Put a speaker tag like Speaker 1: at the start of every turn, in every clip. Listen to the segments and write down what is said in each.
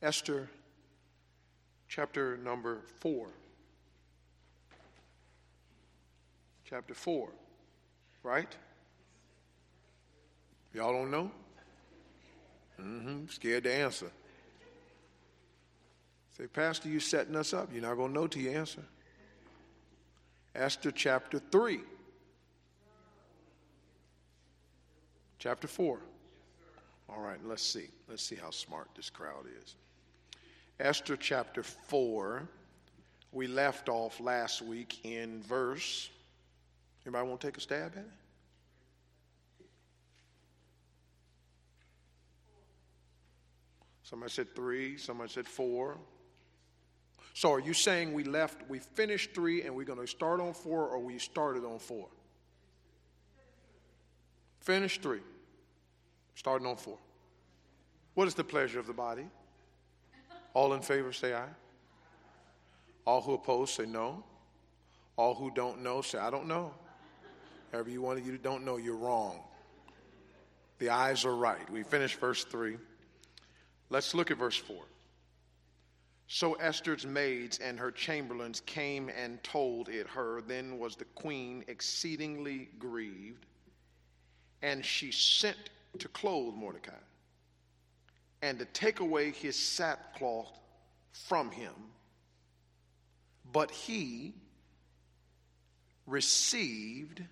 Speaker 1: Esther chapter number 4. Chapter 4, right? Y'all don't know? Mm-hmm. Scared to answer. Say, Pastor, you setting us up. You're not going to know till you answer. Esther chapter 3. Chapter 4. All right, let's see. Let's see how smart this crowd is. Esther chapter 4. We left off last week in verse. Anybody want to take a stab at it? Somebody said three, somebody said four. So are you saying we left, we finished three and we're going to start on four or we started on four? Finished three, starting on four. What is the pleasure of the body? All in favor say aye. All who oppose say no. All who don't know say, I don't know. However you want to, you don't know, you're wrong. The eyes are right. We finish verse 3. Let's look at verse 4. So Esther's maids and her chamberlains came and told it her. Then was the queen exceedingly grieved, and she sent to clothe Mordecai and to take away his sackcloth from him. But he received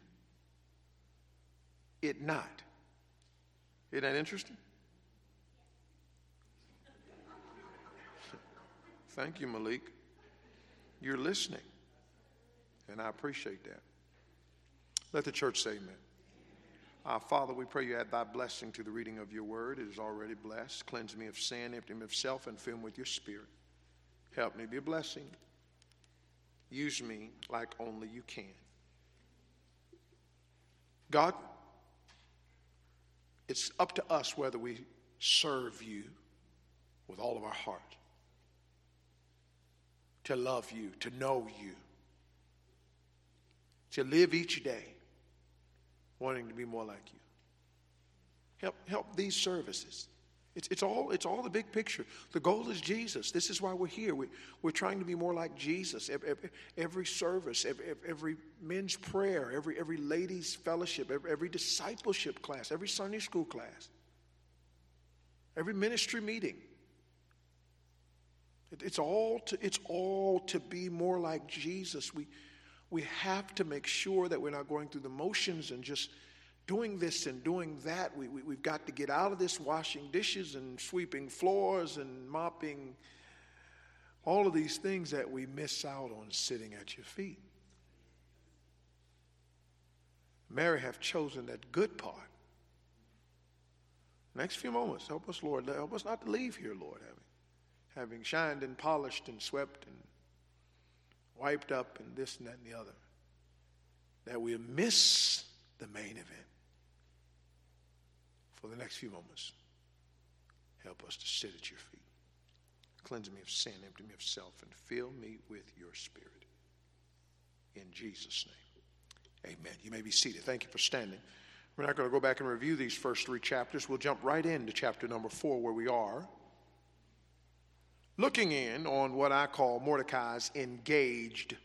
Speaker 1: it not. Isn't that interesting? Thank you, Malik. You're listening, and I appreciate that. Let the church say amen. Uh, Father, we pray you add thy blessing to the reading of your word. It is already blessed. Cleanse me of sin, empty me of self, and fill me with your spirit. Help me be a blessing. Use me like only you can. God, it's up to us whether we serve you with all of our heart to love you, to know you, to live each day wanting to be more like you. Help, help these services. It's, it's, all, it's all the big picture. The goal is Jesus. This is why we're here. We, we're trying to be more like Jesus. Every, every, every service, every, every, men's prayer, every, every ladies' fellowship, every, every discipleship class, every Sunday school class, every ministry meeting. It's all to, it's all to be more like Jesus. We, we have to make sure that we're not going through the motions and just doing this and doing that. We, we, we've got to get out of this washing dishes and sweeping floors and mopping all of these things that we miss out on sitting at your feet. Mary have chosen that good part. Next few moments, help us, Lord. Help us not to leave here, Lord having shined and polished and swept and wiped up and this and that and the other, that we miss the main event for the next few moments. Help us to sit at your feet. Cleanse me of sin, empty me of self, and fill me with your spirit. In Jesus' name. Amen. You may be seated. Thank you for standing. We're not going to go back and review these first three chapters. We'll jump right into chapter number four, where we are looking in on what I call Mordecai's engaged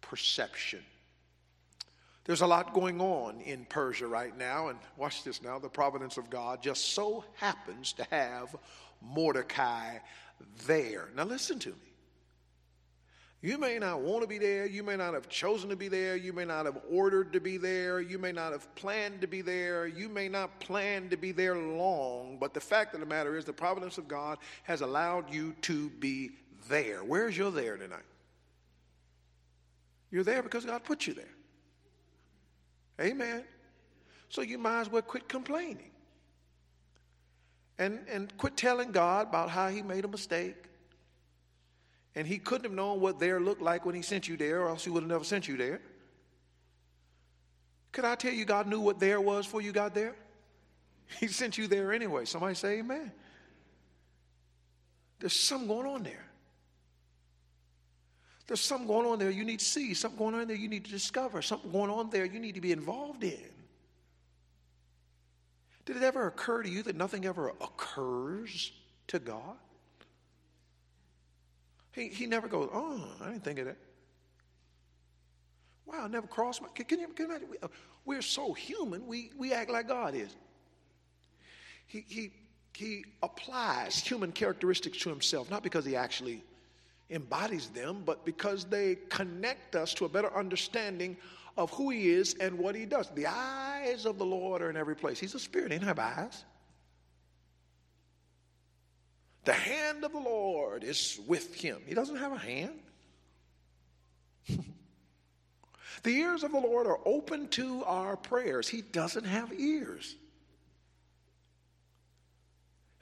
Speaker 1: perception. There's a lot going on in Persia right now, and watch this now. The providence of God just so happens to have Mordecai there. Now, listen to me. You may not want to be there. You may not have chosen to be there. You may not have ordered to be there. You may not have planned to be there. You may not plan to be there long. But the fact of the matter is, the providence of God has allowed you to be there. Where's your there tonight? You're there because God put you there. Amen. So you might as well quit complaining and, and quit telling God about how He made a mistake and he couldn't have known what there looked like when he sent you there, or else he would have never sent you there. Could I tell you God knew what there was before you got there? He sent you there anyway. Somebody say amen. There's something going on there. There's something going on there you need to see, something going on there you need to discover, something going on there you need to be involved in. Did it ever occur to you that nothing ever occurs to God? He, he never goes, oh, I didn't think of that. Wow, never crossed my. Can, can you, can imagine? We, uh, we're so human, we, we act like God is. He, he, he applies human characteristics to himself, not because he actually embodies them, but because they connect us to a better understanding of who he is and what he does. The eyes of the Lord are in every place. He's a spirit, he doesn't have eyes. The hand of the Lord is with him. He doesn't have a hand. the ears of the Lord are open to our prayers. He doesn't have ears.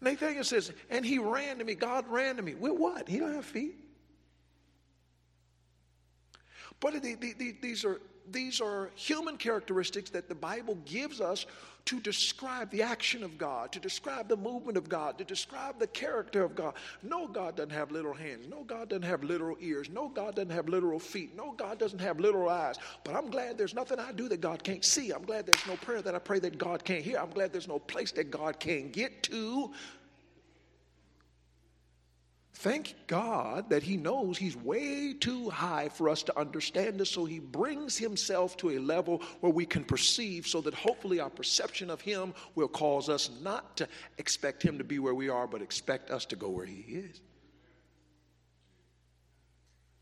Speaker 1: Nathaniel says, and he ran to me. God ran to me. With what? He don't have feet. But these are these are human characteristics that the Bible gives us to describe the action of God, to describe the movement of God, to describe the character of God. No, God doesn't have little hands. No, God doesn't have literal ears. No, God doesn't have literal feet. No, God doesn't have literal eyes. But I'm glad there's nothing I do that God can't see. I'm glad there's no prayer that I pray that God can't hear. I'm glad there's no place that God can't get to Thank God that He knows He's way too high for us to understand this, so He brings Himself to a level where we can perceive, so that hopefully our perception of Him will cause us not to expect Him to be where we are, but expect us to go where He is.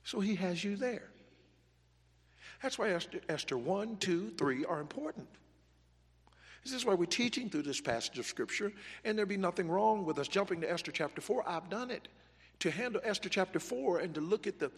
Speaker 1: So He has you there. That's why Esther, Esther 1, 2, 3 are important. This is why we're teaching through this passage of Scripture, and there'd be nothing wrong with us jumping to Esther chapter 4. I've done it to handle Esther chapter 4 and to look at the,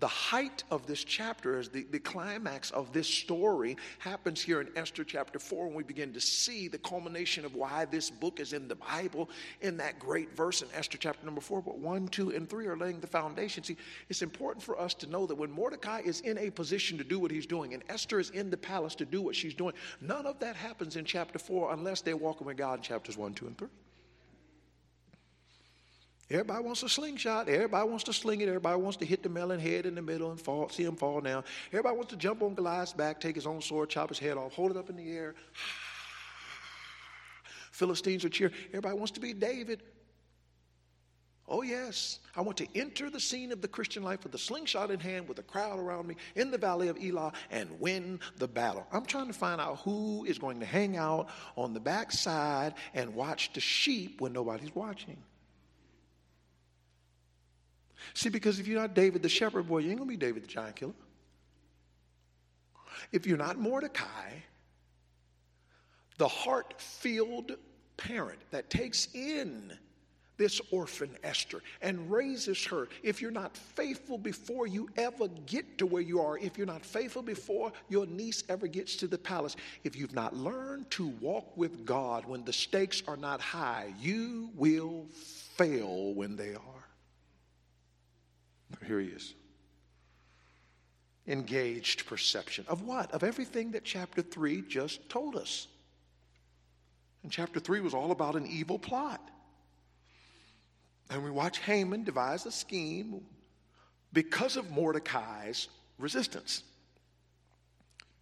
Speaker 1: the height of this chapter as the, the climax of this story happens here in Esther chapter 4 when we begin to see the culmination of why this book is in the Bible in that great verse in Esther chapter number 4. But 1, 2, and 3 are laying the foundation. See, it's important for us to know that when Mordecai is in a position to do what he's doing and Esther is in the palace to do what she's doing, none of that happens in chapter 4 unless they're walking with God in chapters 1, 2, and 3. Everybody wants a slingshot. Everybody wants to sling it. Everybody wants to hit the melon head in the middle and fall, see him fall down. Everybody wants to jump on Goliath's back, take his own sword, chop his head off, hold it up in the air. Philistines are cheering. Everybody wants to be David. Oh, yes. I want to enter the scene of the Christian life with a slingshot in hand, with a crowd around me in the valley of Elah and win the battle. I'm trying to find out who is going to hang out on the backside and watch the sheep when nobody's watching. See, because if you're not David the shepherd boy, you ain't going to be David the giant killer. If you're not Mordecai, the heart filled parent that takes in this orphan Esther and raises her. If you're not faithful before you ever get to where you are, if you're not faithful before your niece ever gets to the palace, if you've not learned to walk with God when the stakes are not high, you will fail when they are. Here he is. Engaged perception. Of what? Of everything that chapter 3 just told us. And chapter 3 was all about an evil plot. And we watch Haman devise a scheme because of Mordecai's resistance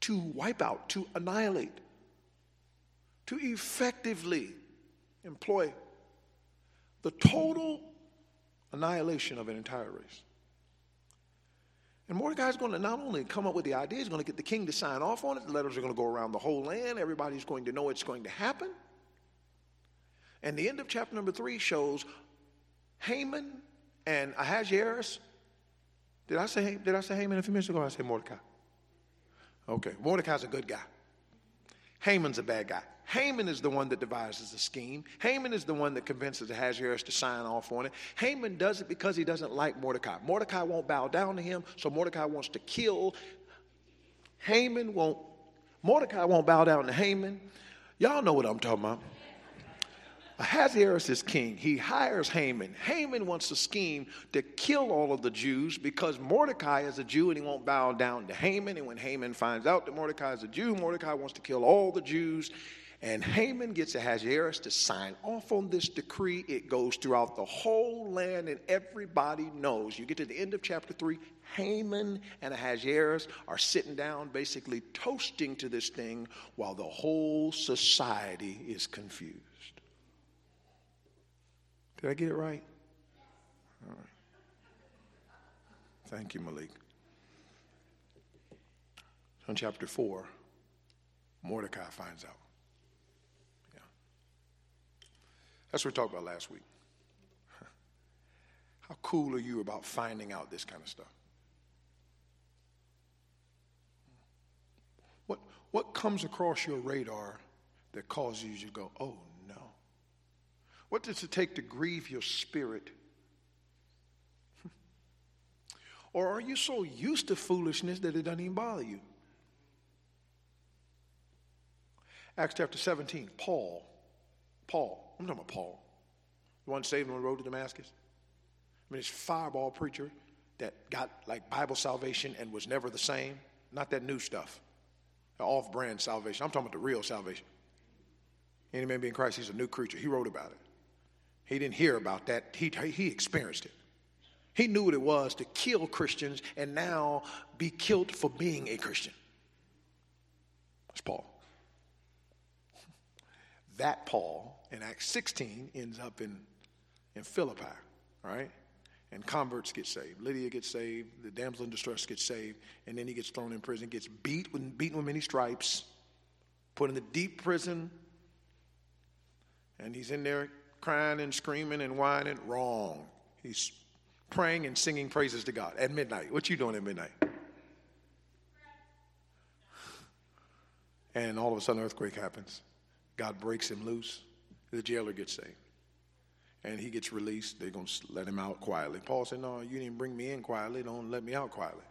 Speaker 1: to wipe out, to annihilate, to effectively employ the total annihilation of an entire race. And Mordecai's going to not only come up with the idea, he's going to get the king to sign off on it. The letters are going to go around the whole land. Everybody's going to know it's going to happen. And the end of chapter number three shows Haman and Ahasuerus. Did I say did I say Haman a few minutes ago? I said Mordecai. Okay, Mordecai's a good guy. Haman's a bad guy. Haman is the one that devises the scheme. Haman is the one that convinces Ahasuerus to sign off on it. Haman does it because he doesn't like Mordecai. Mordecai won't bow down to him, so Mordecai wants to kill. Haman won't, Mordecai won't bow down to Haman. Y'all know what I'm talking about. Ahasuerus is king. He hires Haman. Haman wants to scheme to kill all of the Jews because Mordecai is a Jew and he won't bow down to Haman. And when Haman finds out that Mordecai is a Jew, Mordecai wants to kill all the Jews. And Haman gets Ahasuerus to sign off on this decree. It goes throughout the whole land, and everybody knows. You get to the end of chapter 3, Haman and Ahasuerus are sitting down, basically toasting to this thing, while the whole society is confused. Did I get it right? All right. Thank you, Malik. In chapter 4, Mordecai finds out. Yeah. That's what we talked about last week. How cool are you about finding out this kind of stuff? What, what comes across your radar that causes you to go, oh? What does it take to grieve your spirit? or are you so used to foolishness that it doesn't even bother you? Acts chapter 17, Paul. Paul. I'm talking about Paul. The one saved on the road to Damascus. I mean, this fireball preacher that got like Bible salvation and was never the same. Not that new stuff. The off brand salvation. I'm talking about the real salvation. Any man being Christ, he's a new creature. He wrote about it. He didn't hear about that, he, he experienced it. He knew what it was to kill Christians and now be killed for being a Christian. That's Paul. That Paul in Acts 16 ends up in, in Philippi, right? And converts get saved. Lydia gets saved. The damsel in distress gets saved. And then he gets thrown in prison, gets beat with, beaten with many stripes, put in the deep prison. And he's in there crying and screaming and whining. Wrong. He's praying and singing praises to God at midnight. What you doing at midnight? And all of a sudden, earthquake happens. God breaks him loose. The jailer gets saved. And he gets released. They're going to let him out quietly. Paul said, No, you didn't bring me in quietly. Don't let me out quietly.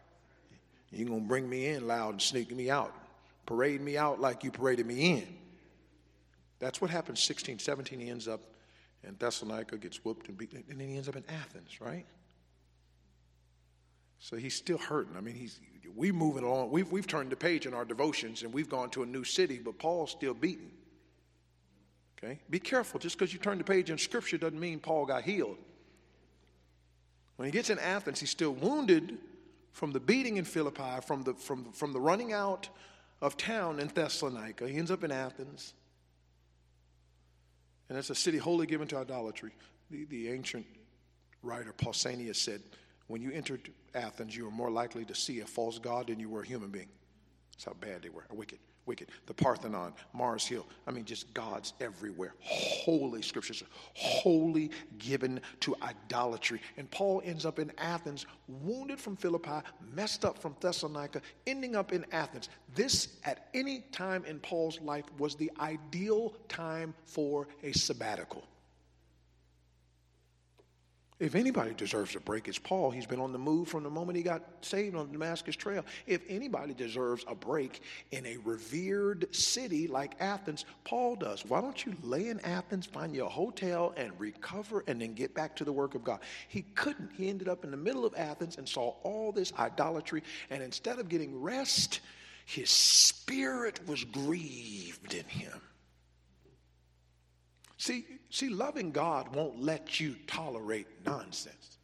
Speaker 1: You're going to bring me in loud and sneak me out. Parade me out like you paraded me in. That's what happens 16, 17. He ends up in Thessalonica, gets whooped and beaten, and then he ends up in Athens, right? So he's still hurting. I mean, he's we moving along. We've, we've turned the page in our devotions and we've gone to a new city, but Paul's still beaten. Okay? Be careful. Just because you turn the page in Scripture doesn't mean Paul got healed. When he gets in Athens, he's still wounded from the beating in Philippi, from the, from, from the running out of town in Thessalonica. He ends up in Athens. And it's a city wholly given to idolatry. The, the ancient writer Pausanias said, when you entered Athens, you were more likely to see a false god than you were a human being. That's how bad they were, wicked wicked. The Parthenon, Mars Hill. I mean, just gods everywhere. Holy scriptures, wholly given to idolatry. And Paul ends up in Athens, wounded from Philippi, messed up from Thessalonica, ending up in Athens. This, at any time in Paul's life, was the ideal time for a sabbatical. If anybody deserves a break, it's Paul. He's been on the move from the moment he got saved on the Damascus Trail. If anybody deserves a break in a revered city like Athens, Paul does. Why don't you lay in Athens, find you a hotel, and recover, and then get back to the work of God? He couldn't. He ended up in the middle of Athens and saw all this idolatry, and instead of getting rest, his spirit was grieved in him. See, see, loving God won't let you tolerate nonsense.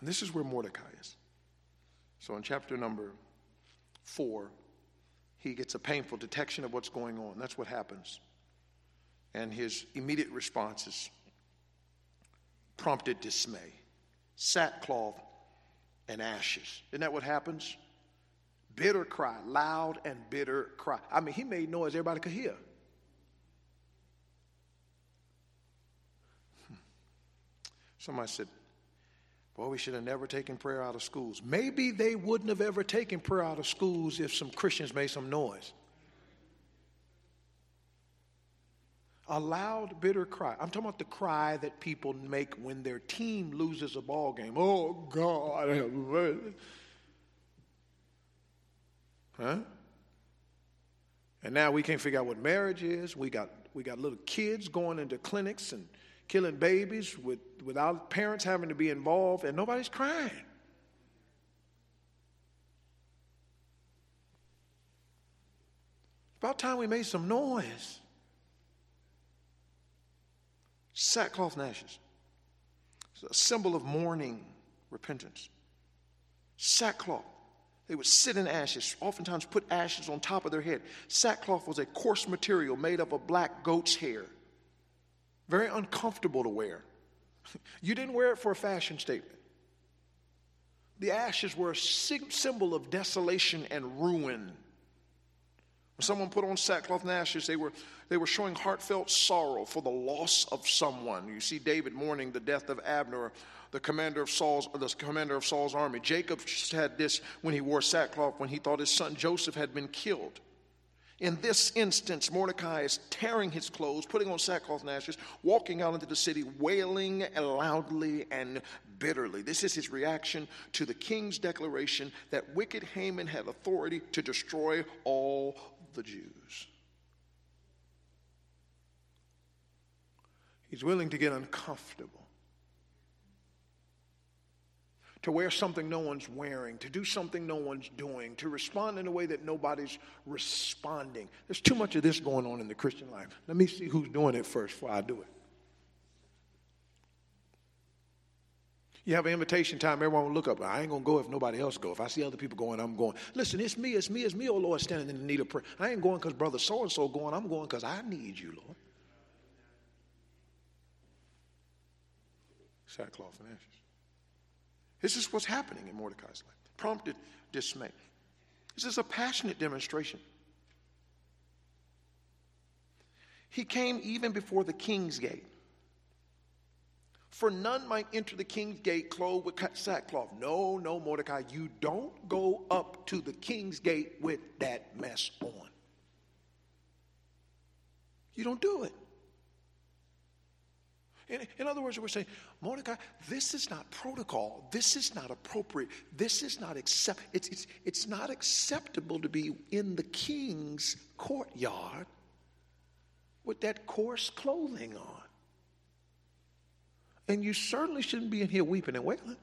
Speaker 1: And this is where Mordecai is. So in chapter number four, he gets a painful detection of what's going on. That's what happens. And his immediate response is prompted dismay, sackcloth, and ashes. Isn't that what happens? Bitter cry, loud and bitter cry. I mean, he made noise everybody could hear. Somebody said, Well, we should have never taken prayer out of schools. Maybe they wouldn't have ever taken prayer out of schools if some Christians made some noise. A loud, bitter cry. I'm talking about the cry that people make when their team loses a ball game. Oh, God. Huh? And now we can't figure out what marriage is. We got, we got little kids going into clinics and killing babies with, without parents having to be involved, and nobody's crying. About time we made some noise. Sackcloth and ashes. It's a symbol of mourning, repentance. Sackcloth. They would sit in ashes, oftentimes put ashes on top of their head. Sackcloth was a coarse material made up of black goat's hair very uncomfortable to wear. You didn't wear it for a fashion statement. The ashes were a symbol of desolation and ruin. When someone put on sackcloth and ashes, they were, they were showing heartfelt sorrow for the loss of someone. You see David mourning the death of Abner, the commander of Saul's, the commander of Saul's army. Jacob had this when he wore sackcloth, when he thought his son Joseph had been killed. In this instance, Mordecai is tearing his clothes, putting on sackcloth and ashes, walking out into the city, wailing loudly and bitterly. This is his reaction to the king's declaration that wicked Haman had authority to destroy all the Jews. He's willing to get uncomfortable to wear something no one's wearing, to do something no one's doing, to respond in a way that nobody's responding. There's too much of this going on in the Christian life. Let me see who's doing it first before I do it. You have an invitation time, everyone will look up. I ain't gonna go if nobody else go. If I see other people going, I'm going. Listen, it's me, it's me, it's me, oh Lord, standing in the need of prayer. I ain't going because brother so and so going, I'm going because I need you, Lord. Sackcloth and ashes. This is what's happening in Mordecai's life. Prompted dismay. This is a passionate demonstration. He came even before the king's gate. For none might enter the king's gate clothed with sackcloth. No, no, Mordecai, you don't go up to the king's gate with that mess on. You don't do it. In, in other words, we're saying, Mordecai, this is not protocol. This is not appropriate. This is not accept. It's, it's, it's not acceptable to be in the king's courtyard with that coarse clothing on. And you certainly shouldn't be in here weeping and wailing.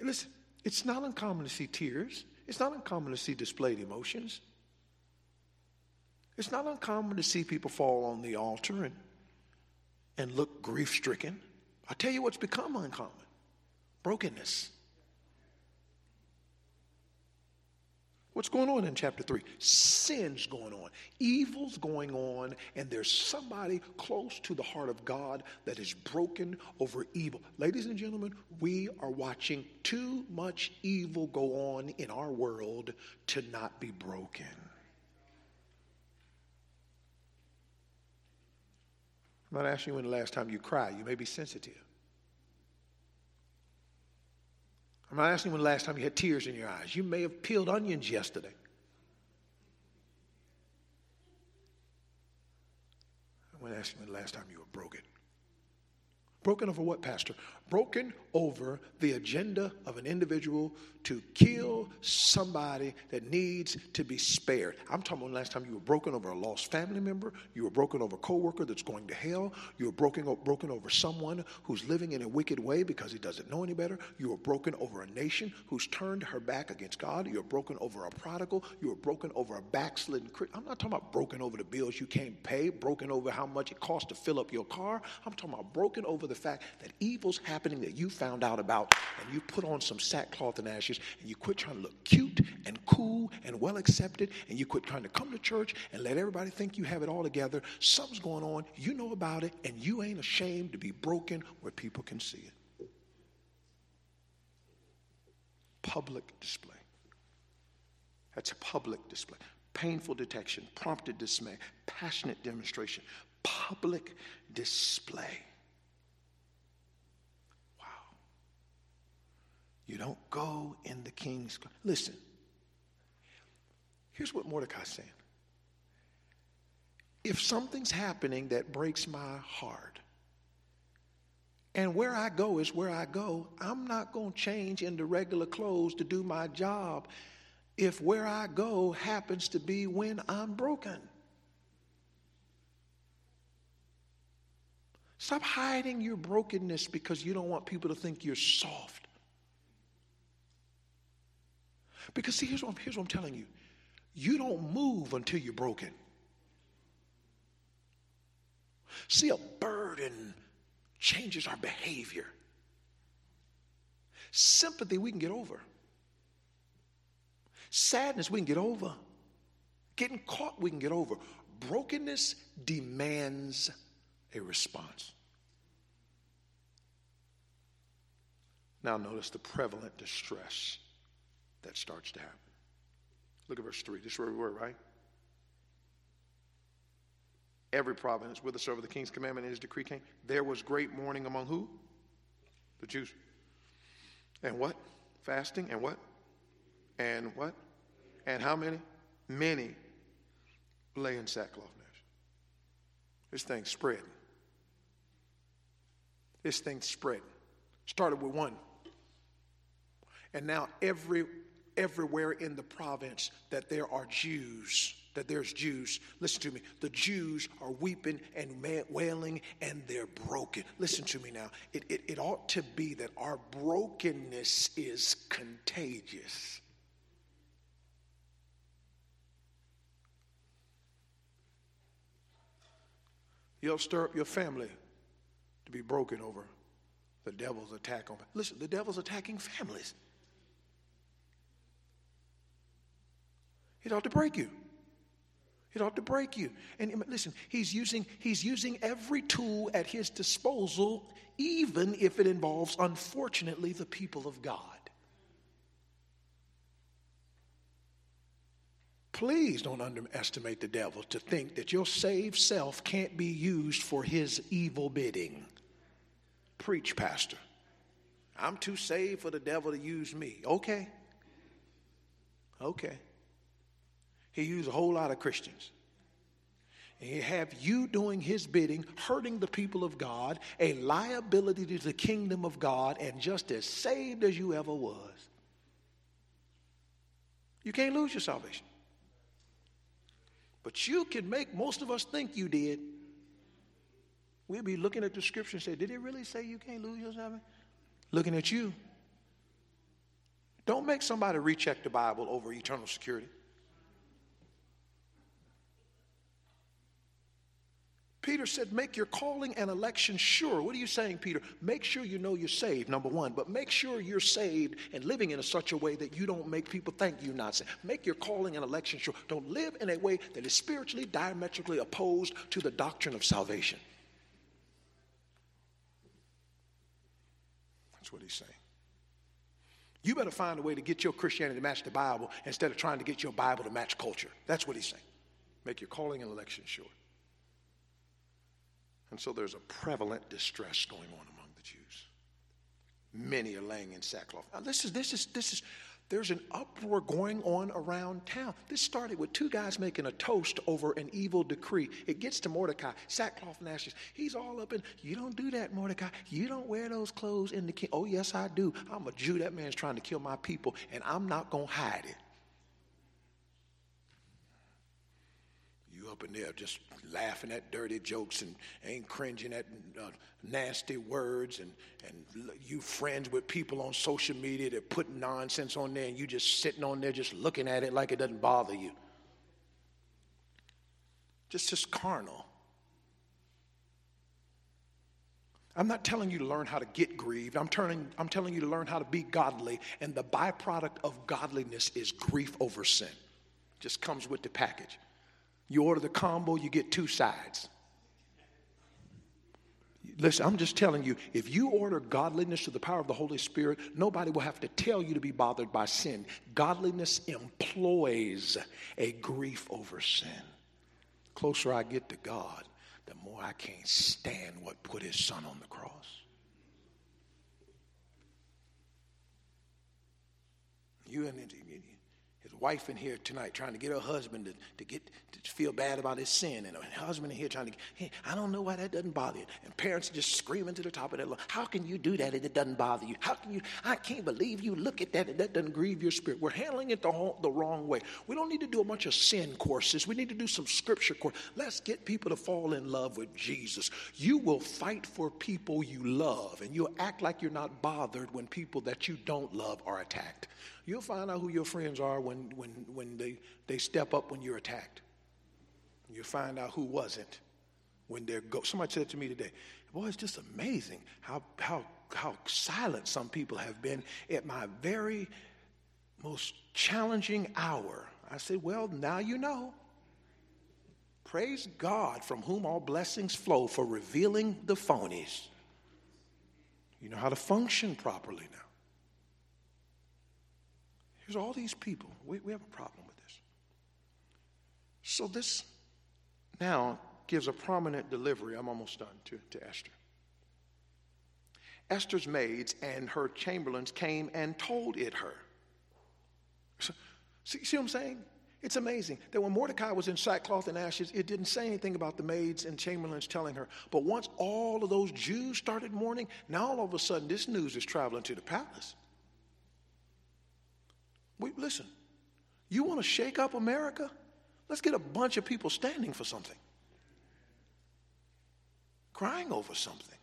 Speaker 1: Listen, it's not uncommon to see tears. It's not uncommon to see displayed emotions. It's not uncommon to see people fall on the altar and, and look grief stricken. i tell you what's become uncommon brokenness. What's going on in chapter 3? Sin's going on, evil's going on, and there's somebody close to the heart of God that is broken over evil. Ladies and gentlemen, we are watching too much evil go on in our world to not be broken. I'm not asking you when the last time you cried. You may be sensitive. I'm not asking you when the last time you had tears in your eyes. You may have peeled onions yesterday. I'm going to ask you when the last time you were broken. Broken over what, Pastor? Broken over the agenda of an individual to kill somebody that needs to be spared. I'm talking about last time you were broken over a lost family member, you were broken over a coworker that's going to hell, you were broken, broken over someone who's living in a wicked way because he doesn't know any better, you were broken over a nation who's turned her back against God, you were broken over a prodigal, you were broken over a backslidden I'm not talking about broken over the bills you can't pay, broken over how much it costs to fill up your car. I'm talking about broken over the fact that evil's happening that you found out about and you put on some sackcloth and ashes and you quit trying to look cute and cool and well accepted and you quit trying to come to church and let everybody think you have it all together. Something's going on, you know about it, and you ain't ashamed to be broken where people can see it. Public display. That's a public display. Painful detection, prompted dismay, passionate demonstration, public display. You don't go in the king's. Listen, here's what Mordecai's saying. If something's happening that breaks my heart, and where I go is where I go, I'm not going to change into regular clothes to do my job if where I go happens to be when I'm broken. Stop hiding your brokenness because you don't want people to think you're soft. Because see, here's what, here's what I'm telling you. You don't move until you're broken. See, a burden changes our behavior. Sympathy we can get over. Sadness we can get over. Getting caught we can get over. Brokenness demands a response. Now, notice the prevalent distress that starts to happen. Look at verse 3. This is where we were, right? Every province whithersoever the king's commandment and his decree came, there was great mourning among who? The Jews. And what? Fasting and what? And what? And how many? Many lay in sackcloth. This thing's spreading. This thing's spreading. Started with one. And now every everywhere in the province that there are Jews, that there's Jews. Listen to me. The Jews are weeping and wailing and they're broken. Listen to me now. It, it, it ought to be that our brokenness is contagious. You'll stir up your family to be broken over the devil's attack on. Listen, the devil's attacking families. It ought to break you. It ought to break you. And listen, he's using, he's using every tool at his disposal, even if it involves, unfortunately, the people of God. Please don't underestimate the devil to think that your saved self can't be used for his evil bidding. Preach, Pastor. I'm too saved for the devil to use me. Okay. Okay. He used a whole lot of Christians. And he have you doing his bidding, hurting the people of God, a liability to the kingdom of God, and just as saved as you ever was. You can't lose your salvation. But you can make most of us think you did. We'll be looking at the scripture and say, Did it really say you can't lose your salvation? Looking at you. Don't make somebody recheck the Bible over eternal security. Peter said, Make your calling and election sure. What are you saying, Peter? Make sure you know you're saved, number one, but make sure you're saved and living in a such a way that you don't make people think you're not saved. Make your calling and election sure. Don't live in a way that is spiritually diametrically opposed to the doctrine of salvation. That's what he's saying. You better find a way to get your Christianity to match the Bible instead of trying to get your Bible to match culture. That's what he's saying. Make your calling and election sure. And so there's a prevalent distress going on among the Jews. Many are laying in sackcloth. Now this is this is this is there's an uproar going on around town. This started with two guys making a toast over an evil decree. It gets to Mordecai, sackcloth and ashes. He's all up in, you don't do that, Mordecai. You don't wear those clothes in the king. Oh, yes, I do. I'm a Jew. That man's trying to kill my people, and I'm not going to hide it. Up in there just laughing at dirty jokes and ain't cringing at uh, nasty words and, and you friends with people on social media that put nonsense on there and you just sitting on there just looking at it like it doesn't bother you. Just just carnal. I'm not telling you to learn how to get grieved. I'm, turning, I'm telling you to learn how to be godly. And the byproduct of godliness is grief over sin. Just comes with the package. You order the combo, you get two sides. Listen, I'm just telling you, if you order godliness to the power of the Holy Spirit, nobody will have to tell you to be bothered by sin. Godliness employs a grief over sin. Closer I get to God, the more I can't stand what put his son on the cross. You and wife in here tonight trying to get her husband to, to get to feel bad about his sin, and her husband in here trying to, hey, I don't know why that doesn't bother you. And parents just screaming to the top of their lungs, how can you do that and it doesn't bother you? How can you, I can't believe you look at that and that doesn't grieve your spirit. We're handling it the, whole, the wrong way. We don't need to do a bunch of sin courses. We need to do some scripture course. Let's get people to fall in love with Jesus. You will fight for people you love, and you'll act like you're not bothered when people that you don't love are attacked. You'll find out who your friends are when, when, when they, they step up when you're attacked. You'll find out who wasn't when they're go. Somebody said to me today, boy, it's just amazing how, how, how silent some people have been at my very most challenging hour. I said, well, now you know. Praise God from whom all blessings flow for revealing the phonies. You know how to function properly now. Here's all these people. We, we have a problem with this. So this now gives a prominent delivery. I'm almost done to, to Esther. Esther's maids and her chamberlains came and told it her. So, see, see what I'm saying? It's amazing that when Mordecai was in sackcloth and ashes, it didn't say anything about the maids and chamberlains telling her. But once all of those Jews started mourning, now all of a sudden this news is traveling to the palace. We, listen, you want to shake up America? Let's get a bunch of people standing for something, crying over something.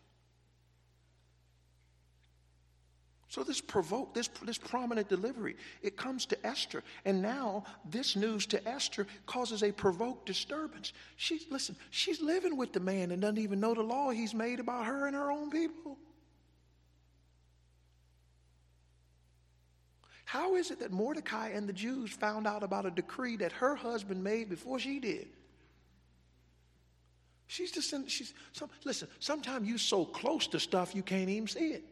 Speaker 1: So this provoke this this prominent delivery, it comes to Esther, and now this news to Esther causes a provoked disturbance. She's listen, she's living with the man and doesn't even know the law he's made about her and her own people. How is it that Mordecai and the Jews found out about a decree that her husband made before she did? She's just in, she's some, listen, sometimes you're so close to stuff you can't even see it.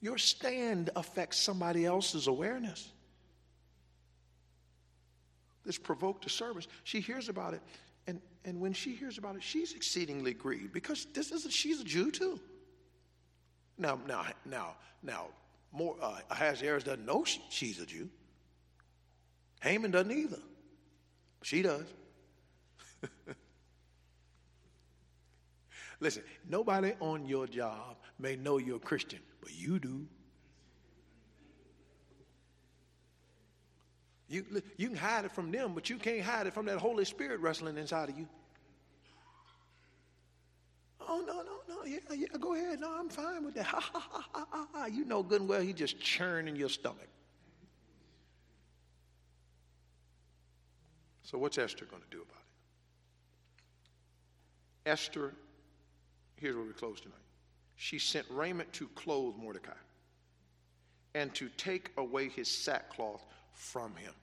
Speaker 1: Your stand affects somebody else's awareness. This provoked a service. She hears about it, and, and when she hears about it, she's exceedingly grieved because this is a, she's a Jew too. Now, now, now, now, more uh, Ahasuerus doesn't know she, she's a Jew. Haman doesn't either. She does. Listen, nobody on your job may know you're a Christian, but you do. You, you can hide it from them, but you can't hide it from that Holy Spirit wrestling inside of you. Oh, no, no, no. Yeah, yeah, go ahead. No, I'm fine with that. Ha, ha, ha, ha, ha, ha. You know good and well he just churning your stomach. So, what's Esther going to do about it? Esther, here's where we close tonight she sent raiment to clothe Mordecai and to take away his sackcloth from him.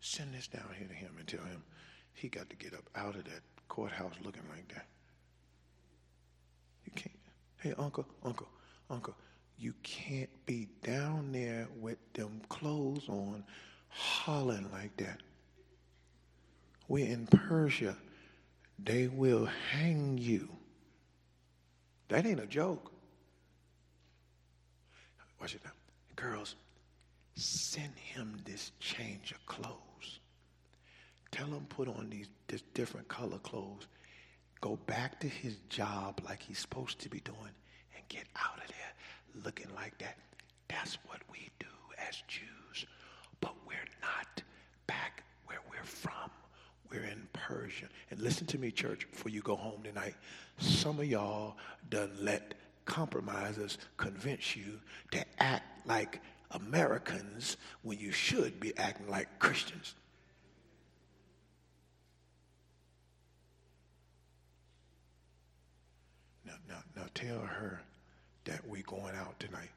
Speaker 1: Send this down here to him and tell him he got to get up out of that courthouse looking like that. Hey, uncle, uncle, uncle, you can't be down there with them clothes on hollering like that. We're in Persia. They will hang you. That ain't a joke. Watch it now. Girls, send him this change of clothes. Tell him put on these this different color clothes. Go back to his job like he's supposed to be doing and get out of there looking like that. That's what we do as Jews. But we're not back where we're from. We're in Persia. And listen to me, church, before you go home tonight. Some of y'all done let compromisers convince you to act like Americans when you should be acting like Christians. Now, now, tell her that we're going out tonight,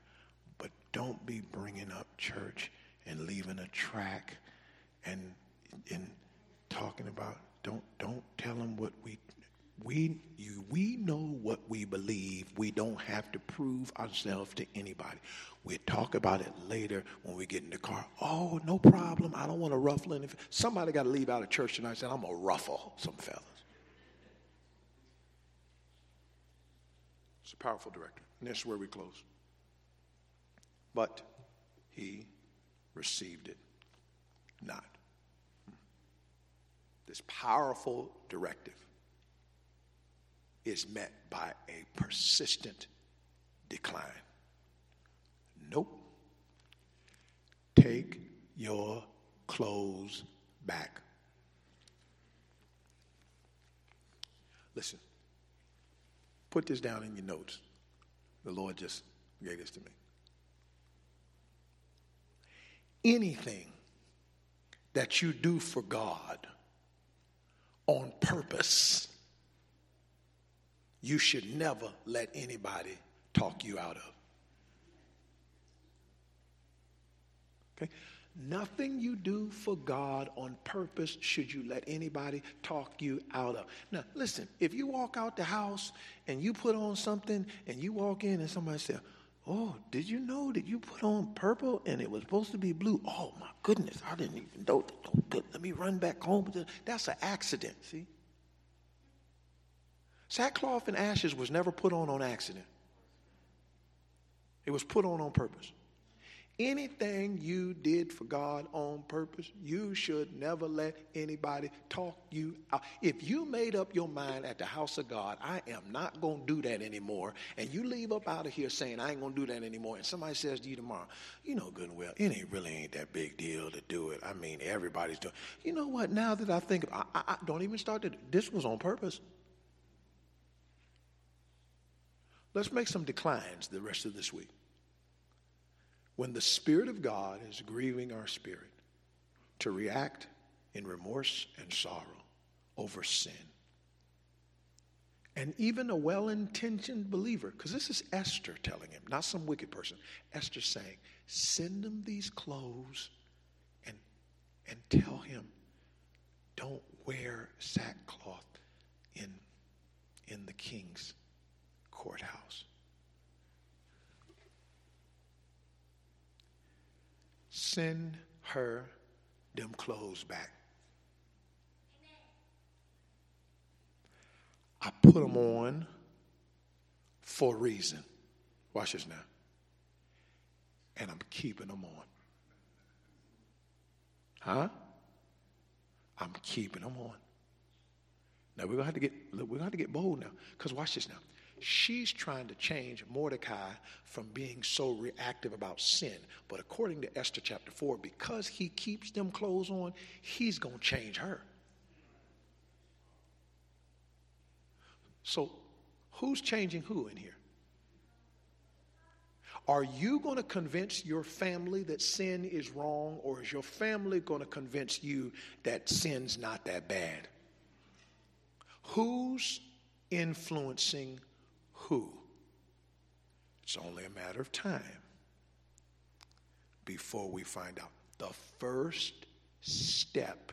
Speaker 1: but don't be bringing up church and leaving a track and and talking about. Don't don't tell them what we we, you, we know what we believe. We don't have to prove ourselves to anybody. We'll talk about it later when we get in the car. Oh, no problem. I don't want to ruffle anything. Somebody got to leave out of church tonight saying, I'm to ruffle some fellas. It's a powerful director. And this is where we close. But he received it not. This powerful directive is met by a persistent decline. Nope. Take your clothes back. Listen, put this down in your notes. The Lord just gave this to me. Anything that you do for God on purpose you should never let anybody talk you out of. Okay? Nothing you do for God on purpose should you let anybody talk you out of. Now, listen, if you walk out the house and you put on something and you walk in and somebody says, Oh, did you know that you put on purple and it was supposed to be blue? Oh my goodness, I didn't even know. That. Oh, let me run back home. That's an accident, see? Sackcloth and ashes was never put on on accident. It was put on on purpose. Anything you did for God on purpose, you should never let anybody talk you out. If you made up your mind at the house of God, I am not going to do that anymore, and you leave up out of here saying, I ain't going to do that anymore, and somebody says to you tomorrow, you know good and well, it ain't really ain't that big deal to do it. I mean, everybody's doing You know what? Now that I think, I, I, I don't even start to, this was on purpose. Let's make some declines the rest of this week when the Spirit of God is grieving our spirit to react in remorse and sorrow over sin. And even a well intentioned believer, because this is Esther telling him, not some wicked person. Esther saying, send him these clothes and, and tell him, don't wear sackcloth in, in the king's courthouse. Send her them clothes back. I put them on for a reason. Watch this now. And I'm keeping them on. Huh? I'm keeping them on. Now we're gonna have to get we're gonna have to get bold now. Because watch this now she's trying to change Mordecai from being so reactive about sin. But according to Esther chapter 4, because he keeps them clothes on, he's going to change her. So, who's changing who in here? Are you going to convince your family that sin is wrong, or is your family going to convince you that sin's not that bad? Who's influencing who. It's only a matter of time before we find out. The first step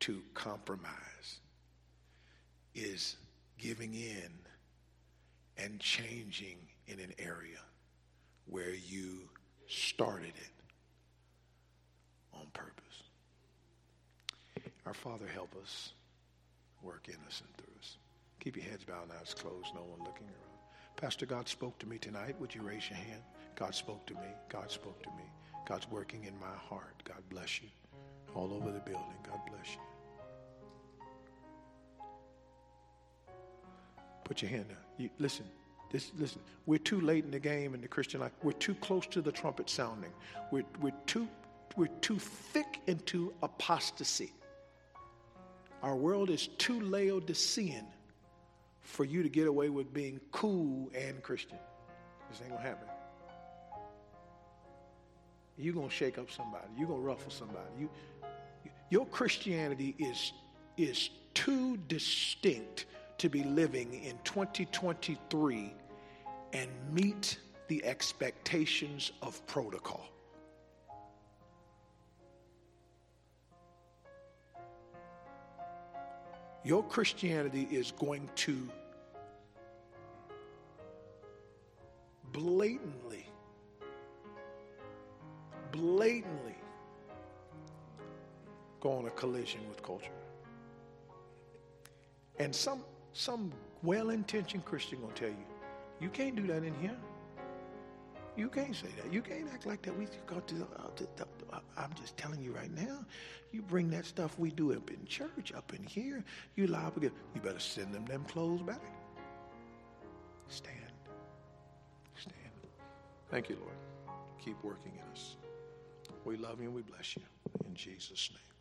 Speaker 1: to compromise is giving in and changing in an area where you started it on purpose. Our Father, help us, work in us and through us. Keep your heads bowed and eyes closed, no one looking around. Pastor, God spoke to me tonight. Would you raise your hand? God spoke to me. God spoke to me. God's working in my heart. God bless you. All over the building. God bless you. Put your hand down. You, listen, this, listen. We're too late in the game in the Christian life. We're too close to the trumpet sounding. We're, we're, too, we're too thick into apostasy. Our world is too Laodicean for you to get away with being cool and Christian. This ain't gonna happen. You're gonna shake up somebody. You're gonna ruffle somebody. You, your Christianity is, is too distinct to be living in 2023 and meet the expectations of protocol. Your Christianity is going to blatantly, blatantly go on a collision with culture. And some some well-intentioned Christian gonna tell you, you can't do that in here. You can't say that. You can't act like that. We go to. Uh, I'm just telling you right now. You bring that stuff we do up in church, up in here. You lie to get. You better send them them clothes back. Stand. Stand. Thank you, Lord. Keep working in us. We love you and we bless you in Jesus' name.